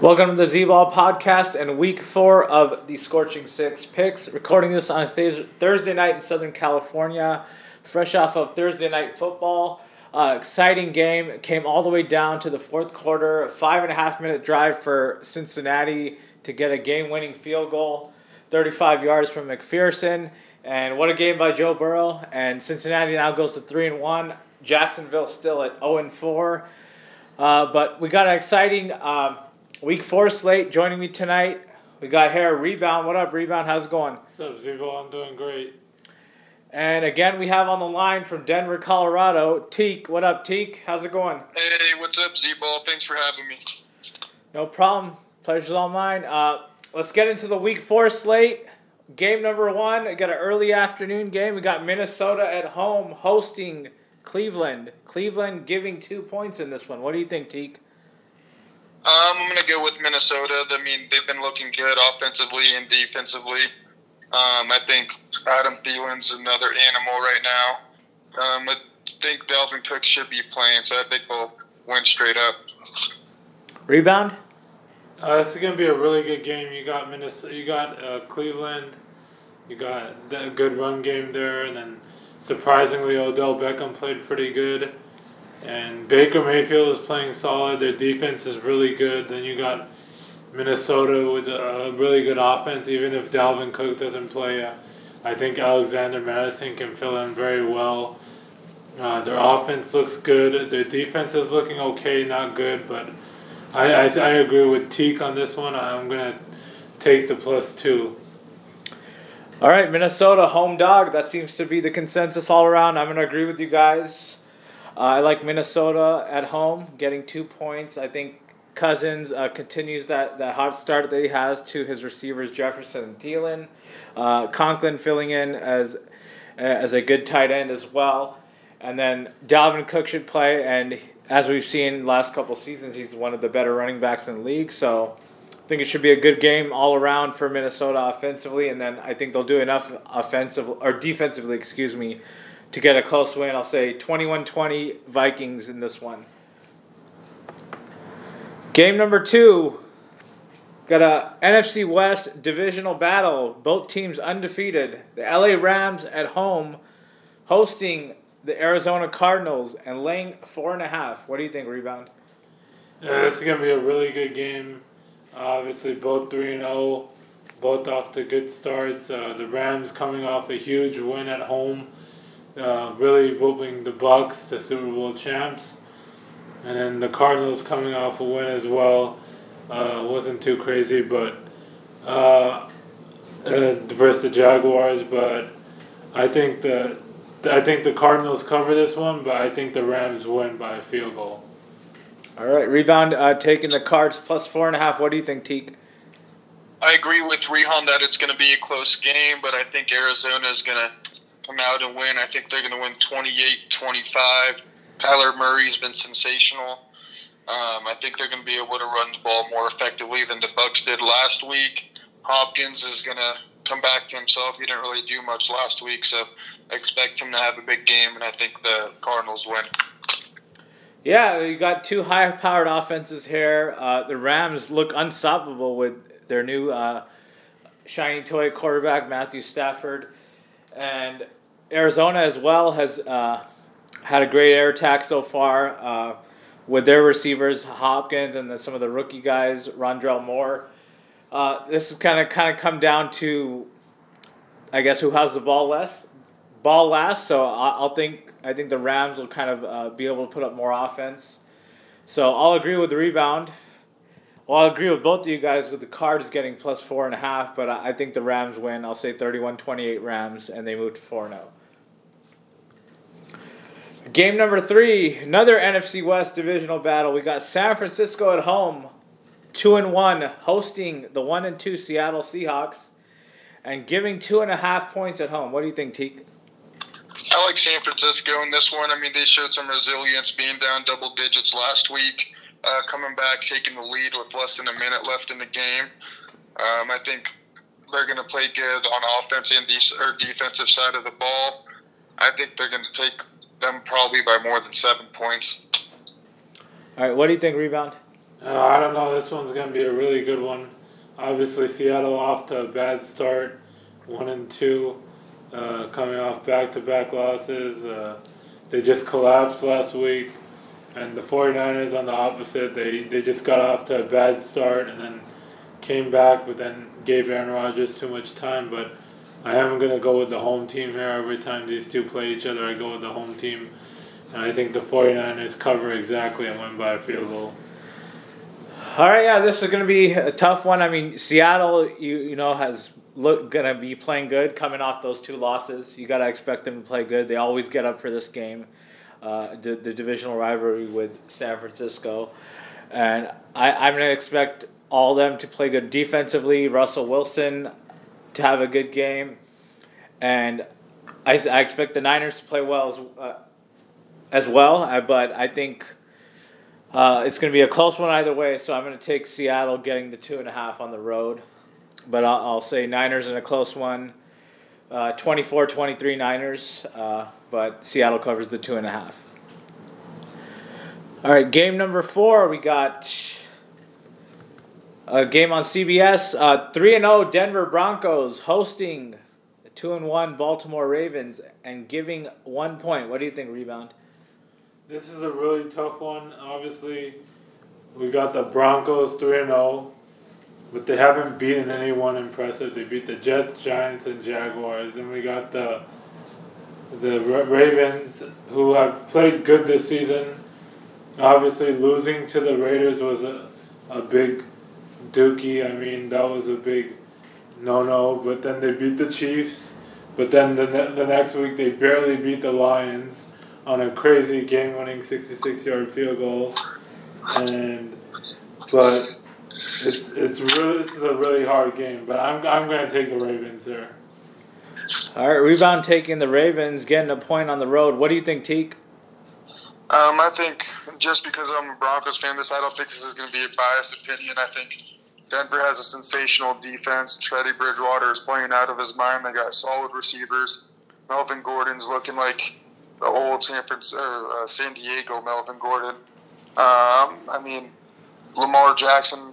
Welcome to the Z Ball Podcast and week four of the Scorching Six picks. Recording this on Thurs- Thursday night in Southern California, fresh off of Thursday night football. Uh, exciting game. Came all the way down to the fourth quarter. Five and a half minute drive for Cincinnati to get a game winning field goal, 35 yards from McPherson. And what a game by Joe Burrow. And Cincinnati now goes to 3 and 1. Jacksonville still at 0 and 4. Uh, but we got an exciting. Uh, Week four slate joining me tonight. We got here Rebound. What up, Rebound? How's it going? What's up, Zivo? I'm doing great. And again, we have on the line from Denver, Colorado, Teek. What up, Teek? How's it going? Hey, what's up, Z-Ball? Thanks for having me. No problem. Pleasure's all mine. Uh, let's get into the week four slate. Game number one. We got an early afternoon game. We got Minnesota at home hosting Cleveland. Cleveland giving two points in this one. What do you think, Teek? Um, I'm going to go with Minnesota. I mean, they've been looking good offensively and defensively. Um, I think Adam Thielen's another animal right now. Um, I think Dalvin Cook should be playing, so I think they'll win straight up. Rebound? Uh, this is gonna be a really good game. You got Minnesota, you got uh, Cleveland, you got a good run game there, and then surprisingly Odell Beckham played pretty good, and Baker Mayfield is playing solid. Their defense is really good. Then you got Minnesota with a really good offense. Even if Dalvin Cook doesn't play, uh, I think Alexander Mattison can fill in very well. Uh, their offense looks good. Their defense is looking okay, not good, but I, I, I agree with Teek on this one. I'm going to take the plus two. All right, Minnesota home dog. That seems to be the consensus all around. I'm going to agree with you guys. Uh, I like Minnesota at home, getting two points. I think Cousins uh, continues that, that hot start that he has to his receivers Jefferson and Thielen. Uh, Conklin filling in as as a good tight end as well. And then Dalvin Cook should play, and as we've seen last couple seasons, he's one of the better running backs in the league. So I think it should be a good game all around for Minnesota offensively, and then I think they'll do enough offensive or defensively, excuse me, to get a close win. I'll say 21-20 Vikings in this one. Game number two. Got a NFC West divisional battle. Both teams undefeated. The LA Rams at home hosting the Arizona Cardinals and laying four and a half. What do you think, Rebound? Yeah, this is going to be a really good game. Obviously, both 3 and 0, both off to good starts. Uh, the Rams coming off a huge win at home, uh, really whooping the Bucks, the Super Bowl champs. And then the Cardinals coming off a win as well. Uh, wasn't too crazy, but uh, uh, versus the Jaguars. But I think the I think the Cardinals cover this one, but I think the Rams win by a field goal. All right, rebound uh, taking the Cards plus four and a half. What do you think, Teek? I agree with Rehan that it's going to be a close game, but I think Arizona is going to come out and win. I think they're going to win 28-25. Kyler Murray's been sensational. Um, I think they're going to be able to run the ball more effectively than the Bucks did last week. Hopkins is going to come back to himself. He didn't really do much last week, so expect him to have a big game, and I think the Cardinals win. Yeah, you got two high-powered offenses here. Uh, the Rams look unstoppable with their new uh, shiny toy quarterback Matthew Stafford, and Arizona as well has uh, had a great air attack so far uh, with their receivers Hopkins and then some of the rookie guys Rondale Moore. Uh, this is kind of kind of come down to, I guess, who has the ball less, ball last. So I, I'll think I think the Rams will kind of uh, be able to put up more offense. So I'll agree with the rebound. Well, I'll agree with both of you guys with the Cards getting plus four and a half, but I think the Rams win. I'll say 31-28 Rams, and they move to four and zero. Game number three, another NFC West divisional battle. We got San Francisco at home, two and one, hosting the one and two Seattle Seahawks, and giving two and a half points at home. What do you think, Teek? I like San Francisco in this one. I mean, they showed some resilience being down double digits last week, uh, coming back, taking the lead with less than a minute left in the game. Um, I think they're going to play good on offense and de- or defensive side of the ball. I think they're going to take them probably by more than seven points. All right, what do you think, rebound? Uh, I don't know. This one's gonna be a really good one. Obviously, Seattle off to a bad start, one and two, uh, coming off back-to-back losses. Uh, they just collapsed last week, and the 49ers on the opposite. They they just got off to a bad start and then came back, but then gave Aaron Rodgers too much time. But I am gonna go with the home team here. Every time these two play each other, I go with the home team. And I think the 49ers cover exactly and win by a field goal. All right, yeah, this is going to be a tough one. I mean, Seattle, you you know, has look going to be playing good coming off those two losses. You got to expect them to play good. They always get up for this game, uh, the, the divisional rivalry with San Francisco, and I, I'm going to expect all of them to play good defensively. Russell Wilson to have a good game, and I, I expect the Niners to play well as uh, as well. uh, But I think. Uh, it's going to be a close one either way, so I'm going to take Seattle getting the two and a half on the road. But I'll, I'll say Niners in a close one, uh, 24-23 Niners, uh, but Seattle covers the two and a half. All right, game number four, we got a game on CBS. Uh, Three and zero Denver Broncos hosting two and one Baltimore Ravens and giving one point. What do you think, rebound? This is a really tough one. Obviously, we got the Broncos 3 and 0, but they haven't beaten anyone impressive. They beat the Jets, Giants, and Jaguars. And we got the the Ravens, who have played good this season. Obviously, losing to the Raiders was a, a big dookie. I mean, that was a big no no. But then they beat the Chiefs. But then the, ne- the next week, they barely beat the Lions on a crazy game-winning 66-yard field goal, and but it's it's really this is a really hard game. But I'm I'm gonna take the Ravens here. All right, rebound taking the Ravens, getting a point on the road. What do you think, Teek? Um, I think just because I'm a Broncos fan, this I don't think this is going to be a biased opinion. I think Denver has a sensational defense. Teddy Bridgewater is playing out of his mind. They got solid receivers. Melvin Gordon's looking like the old San Francisco, uh, San Diego Melvin Gordon. Um, I mean, Lamar Jackson,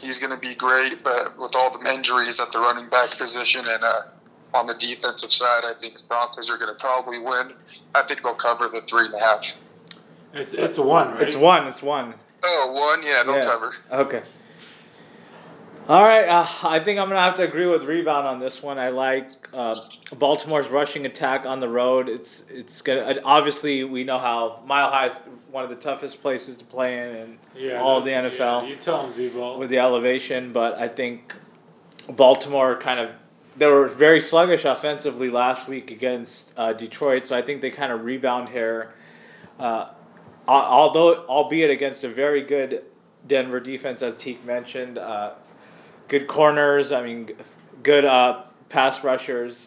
he's going to be great, but with all the injuries at the running back position and uh, on the defensive side, I think the Broncos are going to probably win. I think they'll cover the three and a half. It's it's one right. It's one. It's one. Oh, one, yeah, they'll Yeah. cover. Okay. All right, uh, I think I'm gonna have to agree with rebound on this one. I like uh, Baltimore's rushing attack on the road. It's it's gonna uh, obviously we know how Mile High is one of the toughest places to play in, and Yeah, all of the yeah, NFL you tell them Z-Ball. with the elevation. But I think Baltimore kind of they were very sluggish offensively last week against uh, Detroit, so I think they kind of rebound here. Uh, although, albeit against a very good Denver defense, as Teek mentioned, uh, good corners. I mean, good uh, pass rushers.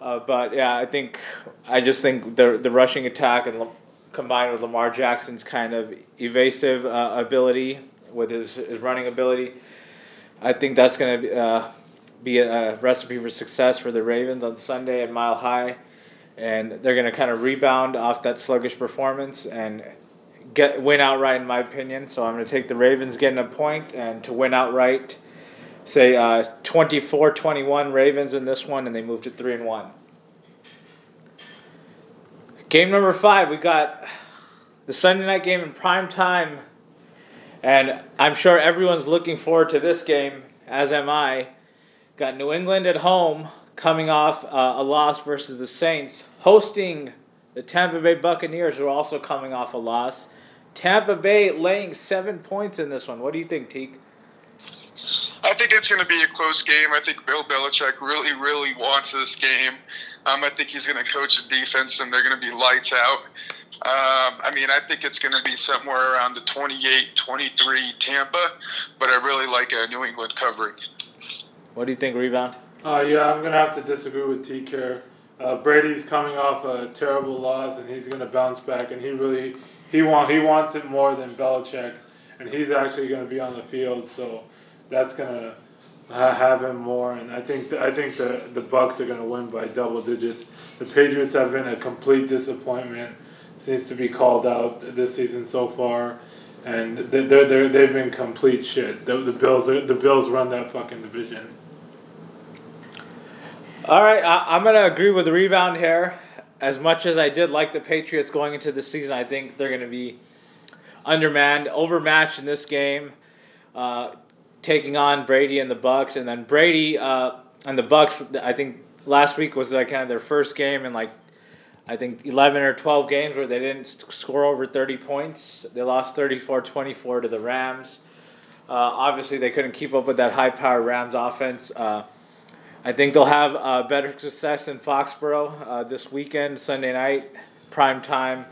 Uh, but yeah, I think I just think the the rushing attack and combined with Lamar Jackson's kind of evasive uh, ability with his, his running ability, I think that's going to uh, be a, a recipe for success for the Ravens on Sunday at Mile High, and they're going to kind of rebound off that sluggish performance and get win outright, in my opinion. So I'm going to take the Ravens getting a point and to win outright. Say uh, 24-21 Ravens in this one, and they move to three and one. Game number five, we got the Sunday night game in prime time, and I'm sure everyone's looking forward to this game, as am I. Got New England at home, coming off uh, a loss versus the Saints, hosting the Tampa Bay Buccaneers, who are also coming off a loss. Tampa Bay laying seven points in this one. What do you think, Teek? I think it's going to be a close game. I think Bill Belichick really, really wants this game. Um, I think he's going to coach the defense, and they're going to be lights out. Um, I mean, I think it's going to be somewhere around the 28 23 Tampa, but I really like a New England covering. What do you think, rebound? Uh, yeah, I'm gonna have to disagree with T. Care. Uh, Brady's coming off a terrible loss, and he's gonna bounce back, and he really he want he wants it more than Belichick, and he's actually gonna be on the field, so that's gonna have him more. And I think th- I think the the Bucks are gonna win by double digits. The Patriots have been a complete disappointment. Seems to be called out this season so far. And they're, they're, they've been complete shit. The, the Bills the Bills run that fucking division. All right, I, I'm to agree with the rebound here. As much as I did like the Patriots going into the season, I think they're to be undermanned, overmatched in this game, uh, taking on Brady and the Bucks, and then Brady uh, and the Bucks. I think last week was like kind of their first game in like I think 11 or 12 games where they didn't score over 30 points. They lost 34-24 to the Rams. Uh, obviously, they couldn't keep up with that high-powered Rams offense. Uh, I think they'll have uh, better success in Foxborough uh, this weekend, Sunday night, prime time.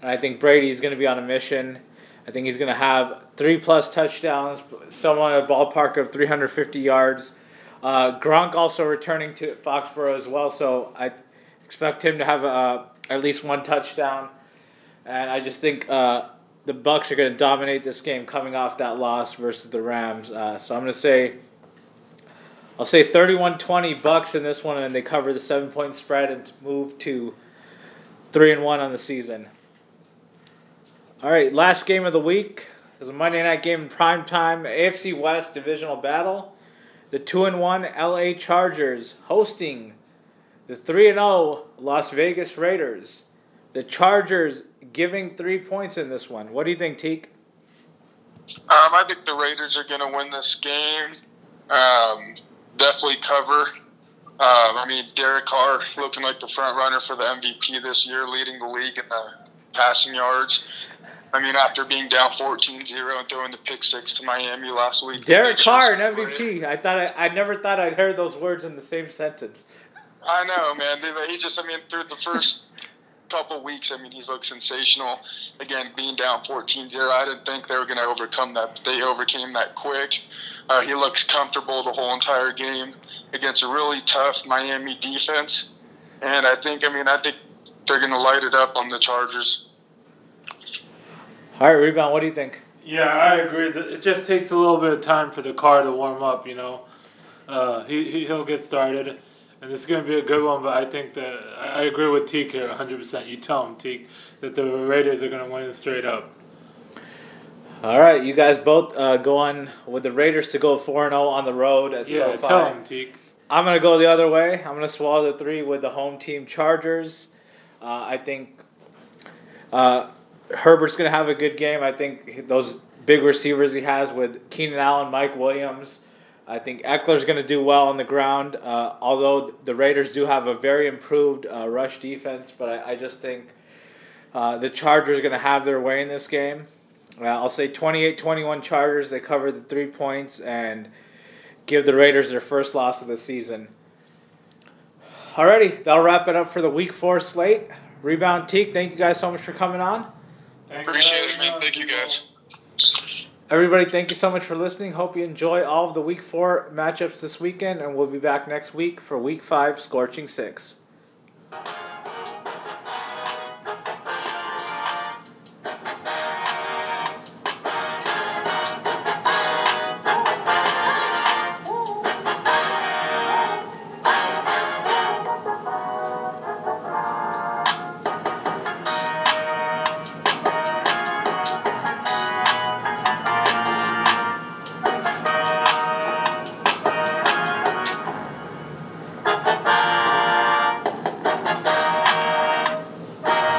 And I think Brady's going to be on a mission. I think he's going to have three plus touchdowns, somewhere a ballpark of 350 yards. Uh, Gronk also returning to Foxborough as well, so I expect him to have uh, at least one touchdown. And I just think uh, the Bucks are going to dominate this game, coming off that loss versus the Rams. Uh, so I'm going to say I'll say 31-20 Bucks in this one, and they cover the seven point spread and move to three and one on the season. All right, last game of the week is a Monday night game in prime time, AFC West divisional battle. The two and one LA Chargers hosting the three and zero Las Vegas Raiders. The Chargers giving three points in this one. What do you think, Teek? Um, I think the Raiders are going to win this game. Um, definitely cover. Um, I mean, Derek Carr looking like the front runner for the MVP this year, leading the league in the passing yards. I mean, after being down 14-0 and throwing the pick six to Miami last week. Derek Carr, an MVP. I thought I, I never thought I'd heard those words in the same sentence. I know, man. He just, I mean, through the first couple weeks, I mean, he's looked sensational. Again, being down 14-0, I didn't think they were going to overcome that, but they overcame that quick. Uh, he looks comfortable the whole entire game against a really tough Miami defense, and I think, I mean, I think they're going to light it up on the Chargers. All right, rebound. What do you think? Yeah, I agree. It just takes a little bit of time for the car to warm up. You know, uh, he, he he'll get started, and it's going to be a good one. But I think that I agree with Teek here 100. percent You tell him Teek that the Raiders are going to win straight up. All right, you guys both uh, go on with the Raiders to go four and zero on the road at yeah, SoFi. tell him Teek. I'm gonna go the other way. I'm gonna swallow the three with the home team Chargers. Uh, I think uh, Herbert's gonna have a good game. I think those big receivers he has with Keenan Allen, Mike Williams. I think Ekeler's going to do well on the ground, uh, although the Raiders do have a very improved uh, rush defense. But I, I just think uh, the Chargers are going to have their way in this game. Uh, I'll say 28 21 Chargers. They cover the three points and give the Raiders their first loss of the season. Alrighty, that'll wrap it up for the week four slate. Rebound Teek, thank you guys so much for coming on. Thanks Appreciate it, man. Thank you, guys. Everybody, thank you so much for listening. Hope you enjoy all of the week four matchups this weekend, and we'll be back next week for week five, Scorching Six.